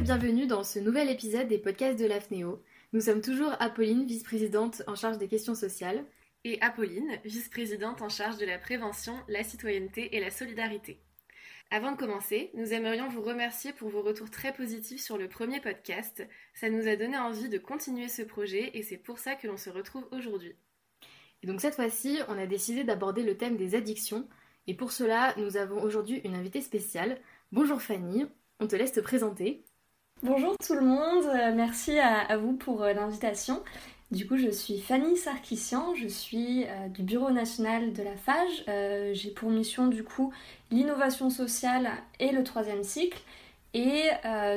et bienvenue dans ce nouvel épisode des podcasts de l'AFNEO. Nous sommes toujours Apolline, vice-présidente en charge des questions sociales. Et Apolline, vice-présidente en charge de la prévention, la citoyenneté et la solidarité. Avant de commencer, nous aimerions vous remercier pour vos retours très positifs sur le premier podcast. Ça nous a donné envie de continuer ce projet et c'est pour ça que l'on se retrouve aujourd'hui. Et donc cette fois-ci, on a décidé d'aborder le thème des addictions. Et pour cela, nous avons aujourd'hui une invitée spéciale. Bonjour Fanny, on te laisse te présenter. Bonjour tout le monde, euh, merci à, vous pour euh, l'invitation. Du coup, je suis Fanny Sarkissian, je suis euh, du Bureau national de la FAGE. J'ai pour mission du coup l'innovation sociale et le troisième cycle. Et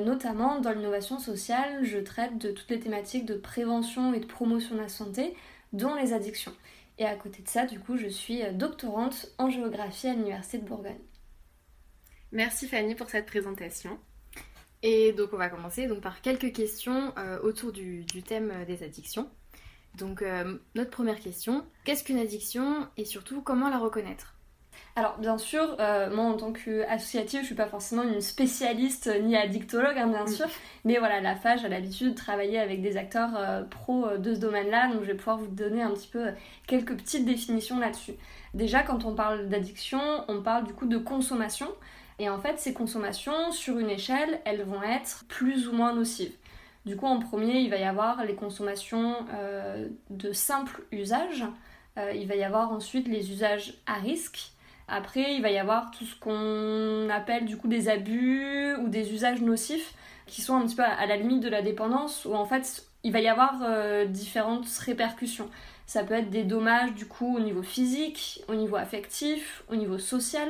notamment dans l'innovation sociale, je traite de toutes les thématiques de prévention et de promotion de la santé, dont les addictions. Et à côté de ça, du coup, je suis doctorante en géographie à l'Université de Bourgogne. Merci Fanny pour cette présentation. Et donc on va commencer donc, par quelques questions euh, autour du, thème euh, des addictions. Donc euh, notre première question, qu'est-ce qu'une addiction et surtout comment la reconnaître? Alors bien sûr, moi en tant qu'associative, je suis pas forcément une spécialiste ni addictologue, hein, bien sûr, mais voilà, la FAGE a l'habitude de travailler avec des acteurs pro de ce domaine-là, donc je vais pouvoir vous donner un petit peu quelques petites définitions là-dessus. Déjà, quand on parle d'addiction, on parle du coup de consommation. Et en fait, ces consommations, sur une échelle, elles vont être plus ou moins nocives. Du coup, en premier, il va y avoir les consommations euh, de simple usage. Euh, il va y avoir ensuite les usages à risque. Après, il va y avoir tout ce qu'on appelle du coup des abus ou des usages nocifs qui sont un petit peu à la limite de la dépendance où en fait il va y avoir euh, différentes répercussions. Ça peut être des dommages du coup au niveau physique, au niveau affectif, au niveau social.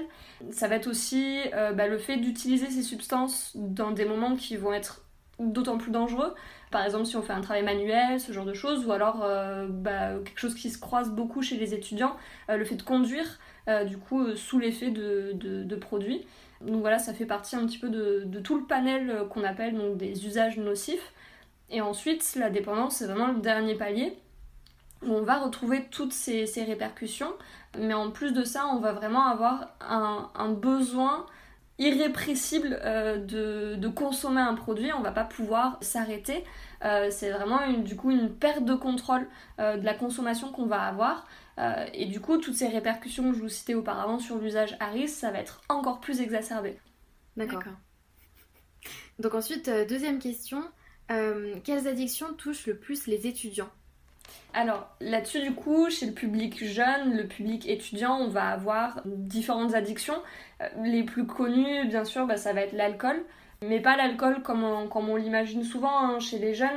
Ça va être aussi euh, bah, le fait d'utiliser ces substances dans des moments qui vont être d'autant plus dangereux. Par exemple, si on fait un travail manuel, ce genre de choses, ou alors euh, bah, quelque chose qui se croise beaucoup chez les étudiants, euh, le fait de conduire, du coup, sous l'effet de, produits. Donc voilà, ça fait partie un petit peu de, de tout le panel qu'on appelle donc, des usages nocifs. Et ensuite, la dépendance, c'est vraiment le dernier palier on va retrouver toutes ces, répercussions. Mais en plus de ça, on va vraiment avoir un, besoin irrépressible euh, de, consommer un produit, on va pas pouvoir s'arrêter. Euh, c'est vraiment une, du coup une perte de contrôle euh, de la consommation qu'on va avoir. et du coup, toutes ces répercussions que je vous citais auparavant sur l'usage à risque, ça va être encore plus exacerbé. D'accord. Donc ensuite, deuxième question, quelles addictions touchent le plus les étudiants? Alors là-dessus du coup, chez le public jeune, le public étudiant, on va avoir différentes addictions. Euh, les plus connues, bien sûr, bah, ça va être l'alcool. Mais pas l'alcool comme on, l'imagine souvent. Hein. Chez les jeunes,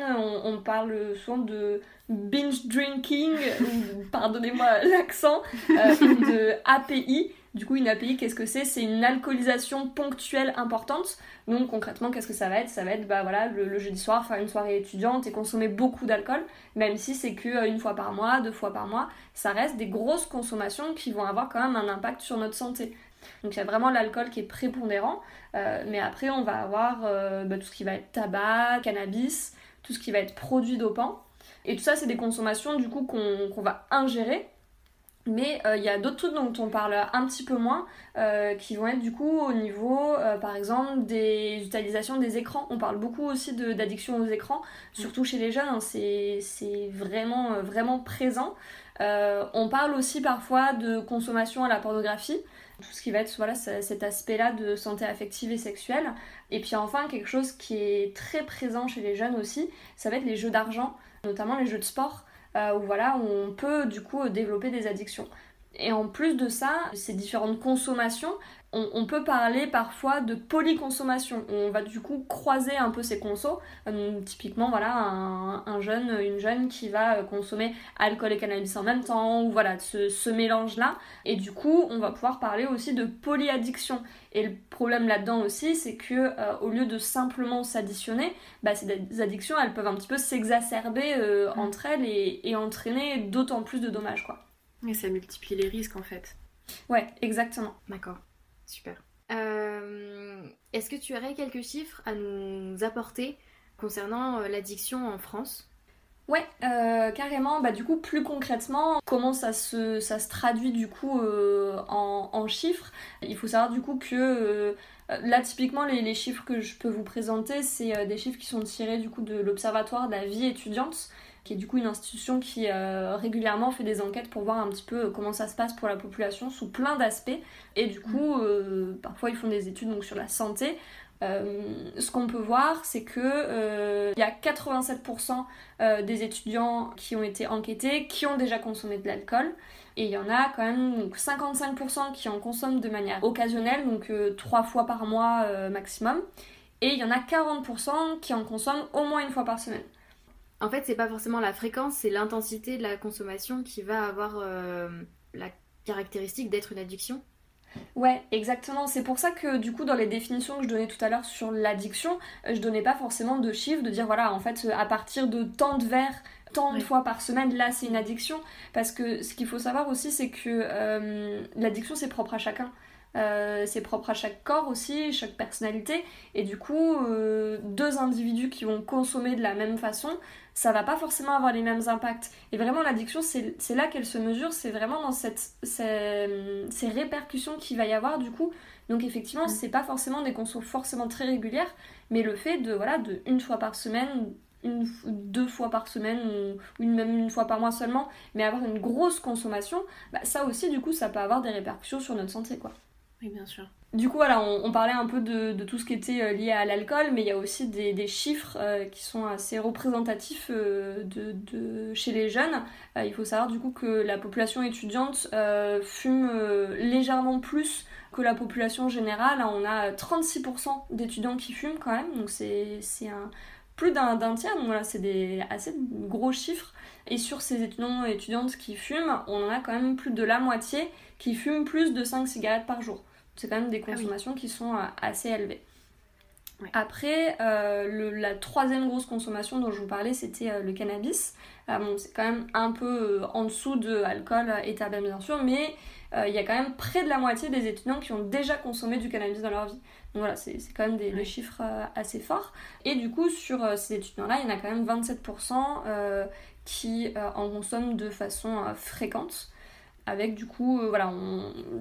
on, parle souvent de binge drinking, pardonnez-moi l'accent, euh, de API. Du coup, une API, qu'est-ce que c'est? C'est une alcoolisation ponctuelle importante. Donc concrètement, qu'est-ce que ça va être? Ça va être bah, voilà, le, jeudi soir, faire une soirée étudiante et consommer beaucoup d'alcool, même si c'est qu'une euh, fois par mois, deux fois par mois. Ça reste des grosses consommations qui vont avoir quand même un impact sur notre santé. Donc il vraiment l'alcool qui est prépondérant, euh, mais après on va avoir euh, bah, tout ce qui va être tabac, cannabis, tout ce qui va être produit dopant. Et tout ça, c'est des consommations du coup qu'on va ingérer mais il euh, y a d'autres trucs dont on parle un petit peu moins, euh, qui vont être du coup au niveau, euh, par exemple, des utilisations des écrans. On parle beaucoup aussi d'addiction aux écrans, surtout chez les jeunes, hein, c'est vraiment, vraiment présent. on parle aussi parfois de consommation à la pornographie, tout ce qui va être voilà, cet aspect-là de santé affective et sexuelle. Et puis enfin, quelque chose qui est très présent chez les jeunes aussi, ça va être les jeux d'argent, notamment les jeux de sport. Euh, où voilà, on peut du coup développer des addictions. Et en plus de ça, ces différentes consommations, on, peut parler parfois de polyconsommation. On va du coup croiser un peu ces consos. Euh, typiquement, voilà, un, jeune, une jeune qui va consommer alcool et cannabis en même temps, ou voilà, ce, mélange-là. Et du coup, on va pouvoir parler aussi de polyaddiction. Et le problème là-dedans aussi, c'est que euh, au lieu de simplement s'additionner, bah, ces addictions, elles peuvent un petit peu s'exacerber euh, mm. entre elles et, et entraîner d'autant plus de dommages, quoi. Et ça multiplie les risques en fait. Ouais, exactement. D'accord. Super. Euh, est-ce que tu aurais quelques chiffres à nous apporter concernant euh, l'addiction en France? Ouais, euh, carrément. Bah, du coup, plus concrètement, comment ça se, ça se traduit du coup euh, en, chiffres? Il faut savoir du coup que euh, là, typiquement, les, chiffres que je peux vous présenter, c'est des chiffres qui sont tirés du coup de l'Observatoire de la vie étudiante, qui est du coup une institution qui régulièrement fait des enquêtes pour voir un petit peu comment ça se passe pour la population sous plein d'aspects. Et du coup, parfois ils font des études donc, sur la santé, euh, ce qu'on peut voir, c'est que euh, il y a 87% euh, des étudiants qui ont été enquêtés qui ont déjà consommé de l'alcool. Et il y en a quand même 55% qui en consomment de manière occasionnelle, donc 3 fois par mois maximum. Et il y en a 40% qui en consomment au moins une fois par semaine. En fait, c'est pas forcément la fréquence, c'est l'intensité de la consommation qui va avoir la caractéristique d'être une addiction. Ouais, exactement. C'est pour ça que du coup, dans les définitions que je donnais tout à l'heure sur l'addiction, euh, je donnais pas forcément de chiffres, de dire voilà, en fait, euh, à partir de tant de verres, tant de fois par semaine, là, c'est une addiction. Parce que ce qu'il faut savoir aussi, c'est que euh, l'addiction, c'est propre à chacun. C'est propre à chaque corps aussi, chaque personnalité. Et du coup, deux individus qui vont consommer de la même façon, ça va pas forcément avoir les mêmes impacts. Et vraiment, l'addiction, c'est là qu'elle se mesure, c'est vraiment dans cette, ces, répercussions qu'il va y avoir du coup. Donc effectivement, mm. c'est pas forcément des consommations forcément très régulières, mais le fait de, voilà, de une fois par semaine, une, deux fois par semaine, ou une, même une fois par mois seulement, mais avoir une grosse consommation, bah, ça aussi, du coup, ça peut avoir des répercussions sur notre santé, quoi. Oui, bien sûr. Du coup, voilà, on, parlait un peu de, tout ce qui était euh, lié à l'alcool, mais il y a aussi des, chiffres euh, qui sont assez représentatifs euh, chez les jeunes. il faut savoir du coup que la population étudiante fume légèrement plus que la population générale. On a 36% d'étudiants qui fument quand même, donc c'est un, plus d'un tiers, donc voilà, c'est des assez gros chiffres. Et sur ces étudiants et étudiantes qui fument, on en a quand même plus de la moitié qui fument plus de 5 cigarettes par jour. C'est quand même des ah consommations qui sont euh, assez élevées. Après, euh, la troisième grosse consommation dont je vous parlais, c'était euh, le cannabis. bon, c'est quand même un peu en dessous de l'alcool et tabac bien sûr, mais il y a quand même près de la moitié des étudiants qui ont déjà consommé du cannabis dans leur vie. Donc voilà, c'est quand même des, chiffres assez forts. Et du coup, sur ces étudiants-là, il y en a quand même 27% qui en consomment de façon fréquente avec du coup, euh, voilà,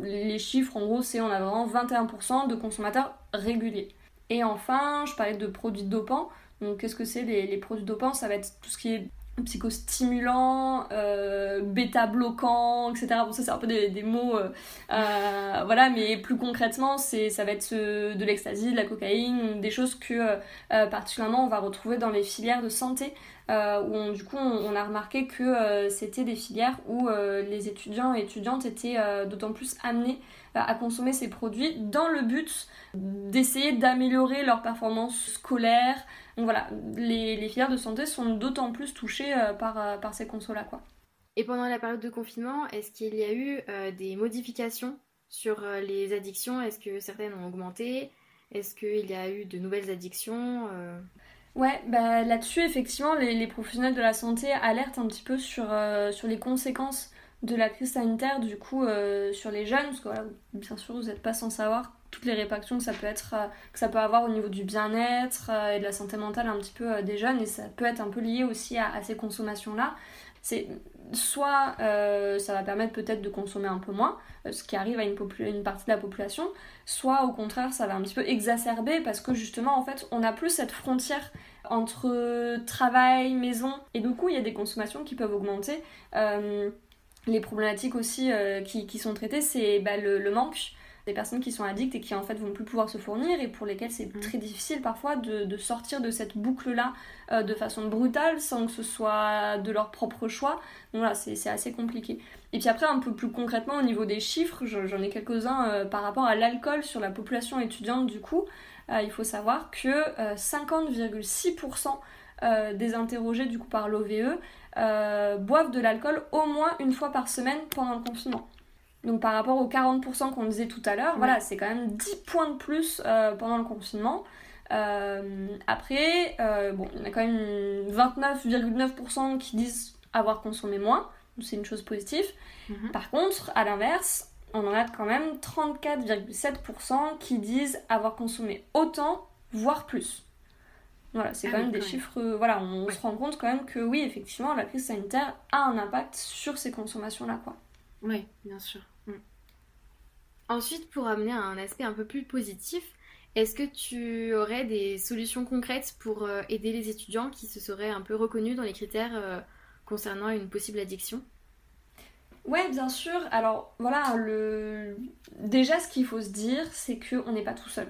les chiffres en gros, c'est on a vraiment 21% de consommateurs réguliers. Et enfin, je parlais de produits dopants. Donc, qu'est-ce que c'est les, produits dopants? Ça va être tout ce qui est psychostimulant, euh, bêta-bloquant, etc. Bon, ça, c'est un peu des, mots, euh, euh, voilà, mais plus concrètement, c'est, ça va être de l'ecstasy, de la cocaïne, des choses que, particulièrement, on va retrouver dans les filières de santé. Où du coup on, a remarqué que c'était des filières où les étudiants et étudiantes étaient d'autant plus amenés à consommer ces produits dans le but d'essayer d'améliorer leur performance scolaire. Donc voilà, les, les filières de santé sont d'autant plus touchées par, par ces consos-là. Quoi. Et pendant la période de confinement, est-ce qu'il y a eu des modifications sur les addictions? Est-ce que certaines ont augmenté? Est-ce qu'il y a eu de nouvelles addictions Ouais, bah, là-dessus, effectivement, les, professionnels de la santé alertent un petit peu sur, euh, sur les conséquences de la crise sanitaire, du coup, euh, sur les jeunes, parce que voilà, bien sûr, vous n'êtes pas sans savoir toutes les répercussions que ça peut, être, euh, ça peut avoir au niveau du bien-être et de la santé mentale un petit peu des jeunes, et ça peut être un peu lié aussi à, ces consommations-là. C'est soit ça va permettre peut-être de consommer un peu moins, ce qui arrive à une, partie de la population, soit au contraire ça va un petit peu exacerber parce que justement en fait on n'a plus cette frontière entre travail, maison, et du coup il y a des consommations qui peuvent augmenter. Euh, les problématiques aussi euh, qui, sont traitées, c'est bah, le, manque des personnes qui sont addictes et qui en fait vont plus pouvoir se fournir et pour lesquelles c'est mm. très difficile parfois de, sortir de cette boucle-là euh, de façon brutale sans que ce soit de leur propre choix. Donc voilà, c'est assez compliqué. Et puis après, un peu plus concrètement au niveau des chiffres, j'en ai quelques-uns euh, par rapport à l'alcool sur la population étudiante du coup. Euh, il faut savoir que 50,6% des interrogés du coup par l'OVE boivent de l'alcool au moins une fois par semaine pendant le confinement. Donc par rapport aux 40% qu'on disait tout à l'heure, voilà, c'est quand même 10 points de plus euh, pendant le confinement. Euh, après, euh, bon, il y en a quand même 29,9% qui disent avoir consommé moins, donc c'est une chose positive. Mhm. Par contre, à l'inverse, on en a quand même 34,7% qui disent avoir consommé autant, voire plus. Voilà, c'est Ah quand oui, même des quand chiffres. euh, voilà, on Ouais. se rend compte quand même que oui, effectivement, la crise sanitaire a un impact sur ces consommations-là, quoi. Oui, bien sûr. Ensuite, pour amener un aspect un peu plus positif, est-ce que tu aurais des solutions concrètes pour euh, aider les étudiants qui se seraient un peu reconnus dans les critères euh, concernant une possible addiction? Ouais, bien sûr. Alors voilà, déjà ce qu'il faut se dire, c'est qu'on n'est pas tout seul.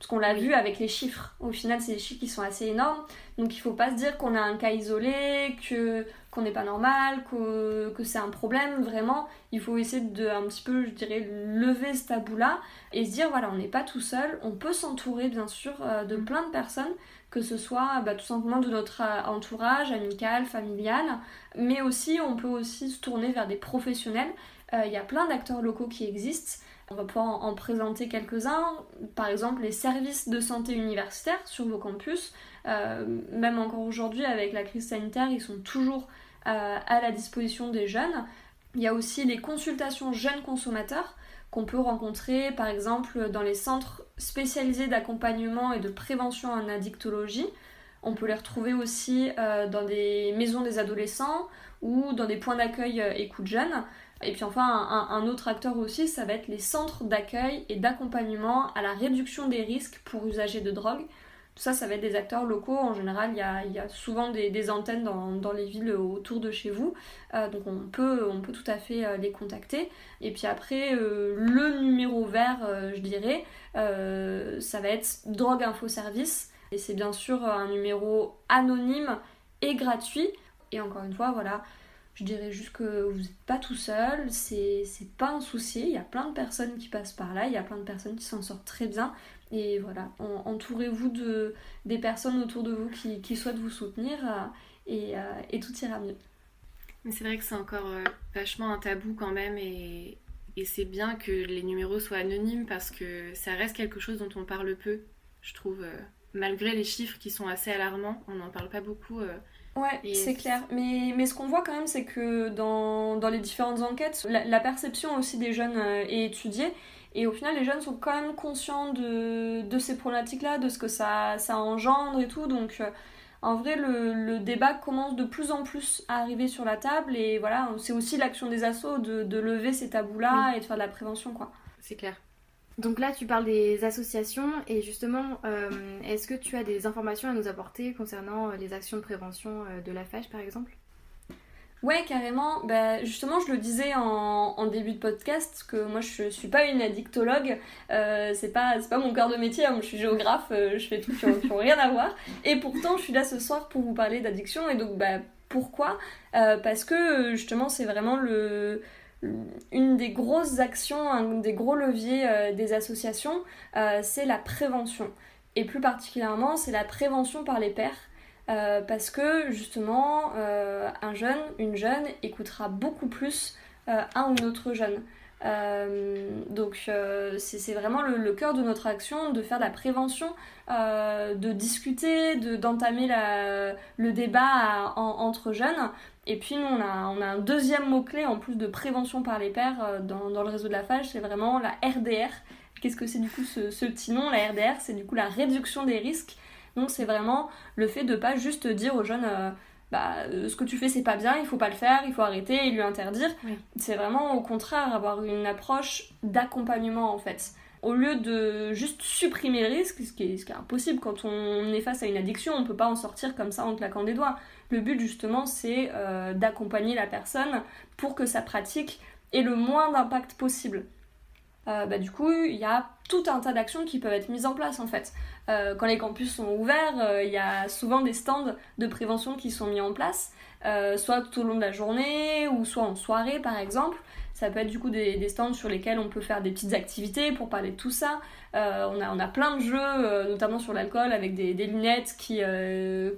Parce qu'on l'a vu avec les chiffres. Au final, c'est des chiffres qui sont assez énormes. Donc il faut pas se dire qu'on a un cas isolé, que qu'on n'est pas normal, que, que c'est un problème. Vraiment, il faut essayer de un petit peu, je dirais, lever ce tabou-là et se dire voilà, on n'est pas tout seul. On peut s'entourer bien sûr euh, de Mm. plein de personnes, que ce soit bah, tout simplement de notre euh, entourage amical, familial, mais aussi on peut aussi se tourner vers des professionnels. Euh, Il y a plein d'acteurs locaux qui existent. On va pouvoir en, en présenter quelques-uns. Par exemple, les services de santé universitaire sur vos campus. Euh, même encore aujourd'hui, avec la crise sanitaire, ils sont toujours euh, à la disposition des jeunes. Il y a aussi les consultations jeunes consommateurs qu'on peut rencontrer par exemple dans les centres spécialisés d'accompagnement et de prévention en addictologie. On peut les retrouver aussi euh, dans des maisons des adolescents ou dans des points d'accueil écoute jeunes. Et puis enfin, un, autre acteur aussi, ça va être les centres d'accueil et d'accompagnement à la réduction des risques pour usagers de drogue. Tout ça, ça va être des acteurs locaux. En général, il y a, souvent des, antennes dans, les villes autour de chez vous. Euh, donc on peut, tout à fait euh, les contacter. Et puis après, euh, le numéro vert, je dirais, ça va être Drogue Info Service. Et c'est bien sûr un numéro anonyme et gratuit. Et encore une fois, voilà, je dirais juste que vous n'êtes pas tout seul, c'est pas un souci, il y a plein de personnes qui passent par là, il y a plein de personnes qui s'en sortent très bien. Et voilà, en- entourez-vous de, des personnes autour de vous qui, qui souhaitent vous soutenir euh, et, euh, et tout ira mieux. Mais c'est vrai que c'est encore euh, vachement un tabou quand même et, et c'est bien que les numéros soient anonymes parce que ça reste quelque chose dont on parle peu, je trouve. malgré les chiffres qui sont assez alarmants, on n'en parle pas beaucoup. Ouais, Et- c'est clair. Mais, mais ce qu'on voit quand même, c'est que dans, dans les différentes enquêtes, la, la perception aussi des jeunes euh, est étudiée. Et au final, les jeunes sont quand même conscients de, de ces problématiques-là, de ce que ça, ça engendre et tout. Donc, euh, en vrai, le, le débat commence de plus en plus à arriver sur la table. Et voilà, c'est aussi l'action des assos de, de lever ces tabous-là et de faire de la prévention, quoi. C'est clair. Donc là, tu parles des associations et justement, euh, est-ce que tu as des informations à nous apporter concernant euh, les actions de prévention euh, de la FAGE par exemple? Ouais, carrément. Bah, justement, je le disais en, début de podcast que moi je suis pas une addictologue. Euh, c'est pas, pas mon cœur de métier. hein. Je suis géographe. je fais trucs qui ont, qui ont rien à voir. Et pourtant, je suis là ce soir pour vous parler d'addiction. Et donc, bah, pourquoi? Parce que justement, c'est vraiment le une des grosses actions, un des gros leviers euh, des associations, euh, c'est la prévention. Et plus particulièrement, c'est la prévention par les pairs. Euh, parce que justement, un jeune, une jeune écoutera beaucoup plus un ou autre jeune. Donc c'est vraiment le, cœur de notre action, de faire de la prévention, de discuter, de- d'entamer le débat entre jeunes. Et puis nous, on a, on a un deuxième mot-clé en plus de prévention par les pairs euh, dans, dans le réseau de la FAGE, c'est vraiment la RDR. Qu'est-ce que c'est du coup ce, ce petit nom La RDR, c'est du coup la réduction des risques. Donc c'est vraiment le fait de pas juste dire aux jeunes euh, bah euh, ce que tu fais c'est pas bien, il faut pas le faire, il faut arrêter et lui interdire. Oui. C'est vraiment au contraire avoir une approche d'accompagnement en fait. Au lieu de juste supprimer le risque, ce qui est, ce qui est impossible quand on est face à une addiction, on peut pas en sortir comme ça en claquant des doigts. Le but justement c'est euh, d'accompagner la personne pour que sa pratique ait le moins d'impact possible. Euh, bah, du coup, il y a tout un tas d'actions qui peuvent être mises en place en fait. Euh, quand les campus sont ouverts, il y a souvent des stands de prévention qui sont mis en place, euh, soit tout au long de la journée ou soit en soirée par exemple. Ça peut être du coup des, stands sur lesquels on peut faire des petites activités pour parler de tout ça. Euh, on, a, on a plein de jeux, euh, notamment sur l'alcool, avec des, lunettes qui,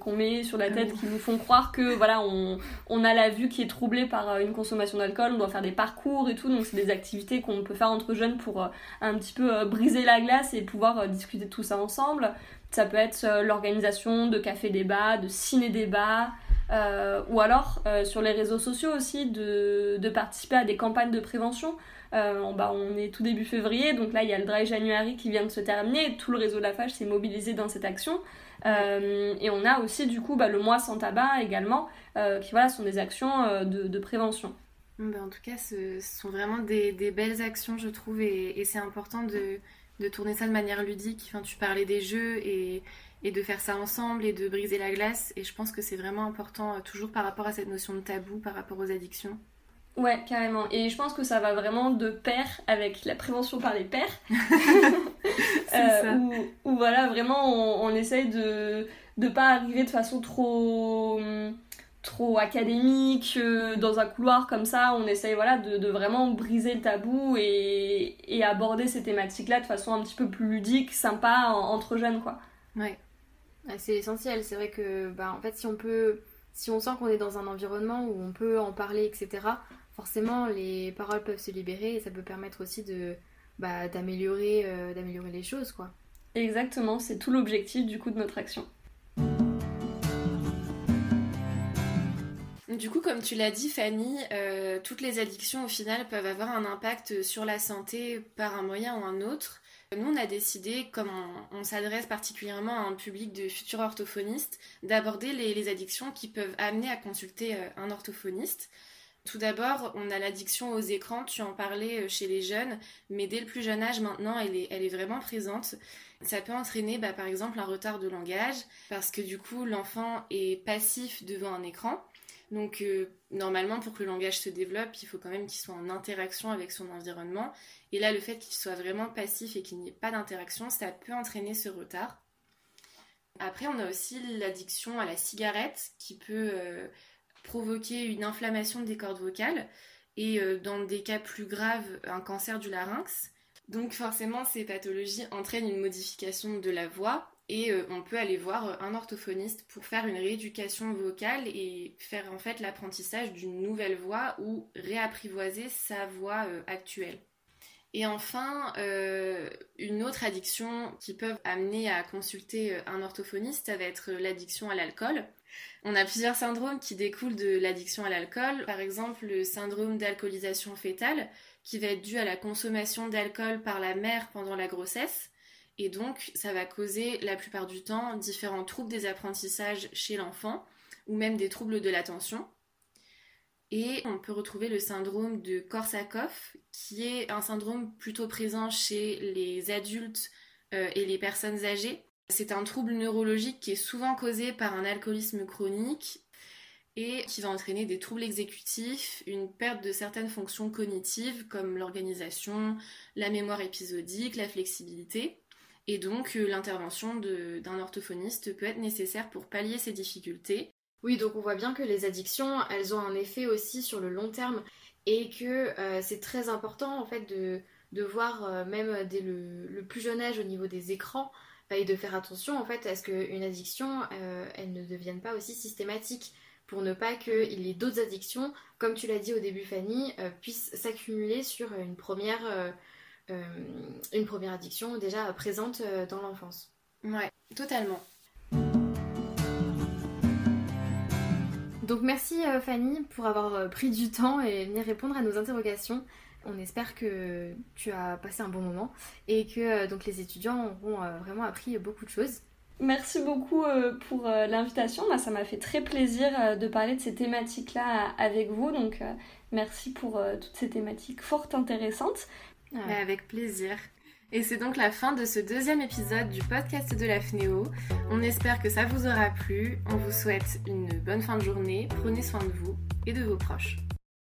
qu'on met sur la tête qui nous font croire que voilà, on, on a la vue qui est troublée par une consommation d'alcool, on doit faire des parcours et tout. Donc c'est des activités qu'on peut faire entre jeunes pour un petit peu briser la glace et pouvoir discuter de tout ça ensemble. Ça peut être euh, l'organisation de café-débat, de ciné-débat, ou alors sur les réseaux sociaux aussi de, de, participer à des campagnes de prévention. bah, on est tout début février, donc là il y a le Dry January qui vient de se terminer, tout le réseau de la fâche s'est mobilisé dans cette action. et on a aussi du coup bah, le mois sans tabac également, qui voilà, sont des actions de, de prévention. Ben, en tout cas, ce, sont vraiment des, belles actions, je trouve, et, c'est important de, tourner ça de manière ludique. Enfin, tu parlais des jeux et, de faire ça ensemble et de briser la glace, et je pense que c'est vraiment important, euh, toujours par rapport à cette notion de tabou, par rapport aux addictions. Ouais, carrément. Et je pense que ça va vraiment de pair avec la prévention par les pairs. euh, où, voilà, vraiment, on, on essaye de ne pas arriver de façon trop trop académique, euh, dans un couloir comme ça, on essaye voilà, de, vraiment briser le tabou et, aborder ces thématiques-là de façon un petit peu plus ludique, sympa, entre jeunes, quoi. Ouais. c'est essentiel, c'est vrai que bah, en fait si on peut, si on sent qu'on est dans un environnement où on peut en parler, etc., forcément les paroles peuvent se libérer et ça peut permettre aussi de bah, d'améliorer euh, d'améliorer les choses, quoi. Exactement, c'est tout l'objectif du coup de notre action. Du coup, comme tu l'as dit, Fanny, euh, toutes les addictions au final peuvent avoir un impact sur la santé par un moyen ou un autre. Nous, on a décidé, comme on, s'adresse particulièrement à un public de futurs orthophonistes, d'aborder les, addictions qui peuvent amener à consulter euh, un orthophoniste. Tout d'abord, on a l'addiction aux écrans, tu en parlais euh, chez les jeunes, mais dès le plus jeune âge maintenant, elle est, elle est vraiment présente. Ça peut entraîner bah, par exemple un retard de langage, parce que du coup l'enfant est passif devant un écran. Donc euh, normalement, pour que le langage se développe, il faut quand même qu'il soit en interaction avec son environnement. Et là, le fait qu'il soit vraiment passif et qu'il n'y ait pas d'interaction, ça peut entraîner ce retard. Après, on a aussi l'addiction à la cigarette qui peut euh, provoquer une inflammation des cordes vocales et euh, dans des cas plus graves, un cancer du larynx. Donc forcément, ces pathologies entraînent une modification de la voix et euh, on peut aller voir euh, un orthophoniste pour faire une rééducation vocale et faire en fait l'apprentissage d'une nouvelle voix ou réapprivoiser sa voix euh, actuelle. Et enfin, une autre addiction qui peut amener à consulter un orthophoniste, ça va être l'addiction à l'alcool. On a plusieurs syndromes qui découlent de l'addiction à l'alcool. Par exemple, le syndrome d'alcoolisation fétale, qui va être dû à la consommation d'alcool par la mère pendant la grossesse. Et donc, ça va causer la plupart du temps différents troubles des apprentissages chez l'enfant ou même des troubles de l'attention. Et on peut retrouver le syndrome de Korsakoff, qui est un syndrome plutôt présent chez les adultes euh, et les personnes âgées. C'est un trouble neurologique qui est souvent causé par un alcoolisme chronique et qui va entraîner des troubles exécutifs, une perte de certaines fonctions cognitives comme l'organisation, la mémoire épisodique, la flexibilité. Et donc euh, l'intervention d'un orthophoniste peut être nécessaire pour pallier ces difficultés. Oui, donc on voit bien que les addictions, elles ont un effet aussi sur le long terme et que euh, c'est très important en fait de, voir euh, même dès le, plus jeune âge au niveau des écrans et de faire attention en fait à ce qu'une addiction, elle ne devienne pas aussi systématique pour ne pas qu'il y ait d'autres addictions, comme tu l'as dit au début Fanny, puissent s'accumuler sur une première une première addiction déjà présente euh, dans l'enfance. Ouais, totalement. Donc merci euh, Fanny pour avoir pris du temps et venir répondre à nos interrogations. On espère que tu as passé un bon moment et que donc les étudiants auront vraiment appris beaucoup de choses. Merci beaucoup pour l'invitation. ça m'a fait très plaisir de parler de ces thématiques-là avec vous. Donc merci pour toutes ces thématiques fort intéressantes. Avec plaisir. Et c'est donc la fin de ce deuxième épisode du podcast de la FNEO. On espère que ça vous aura plu. On vous souhaite une bonne fin de journée. Prenez soin de vous et de vos proches.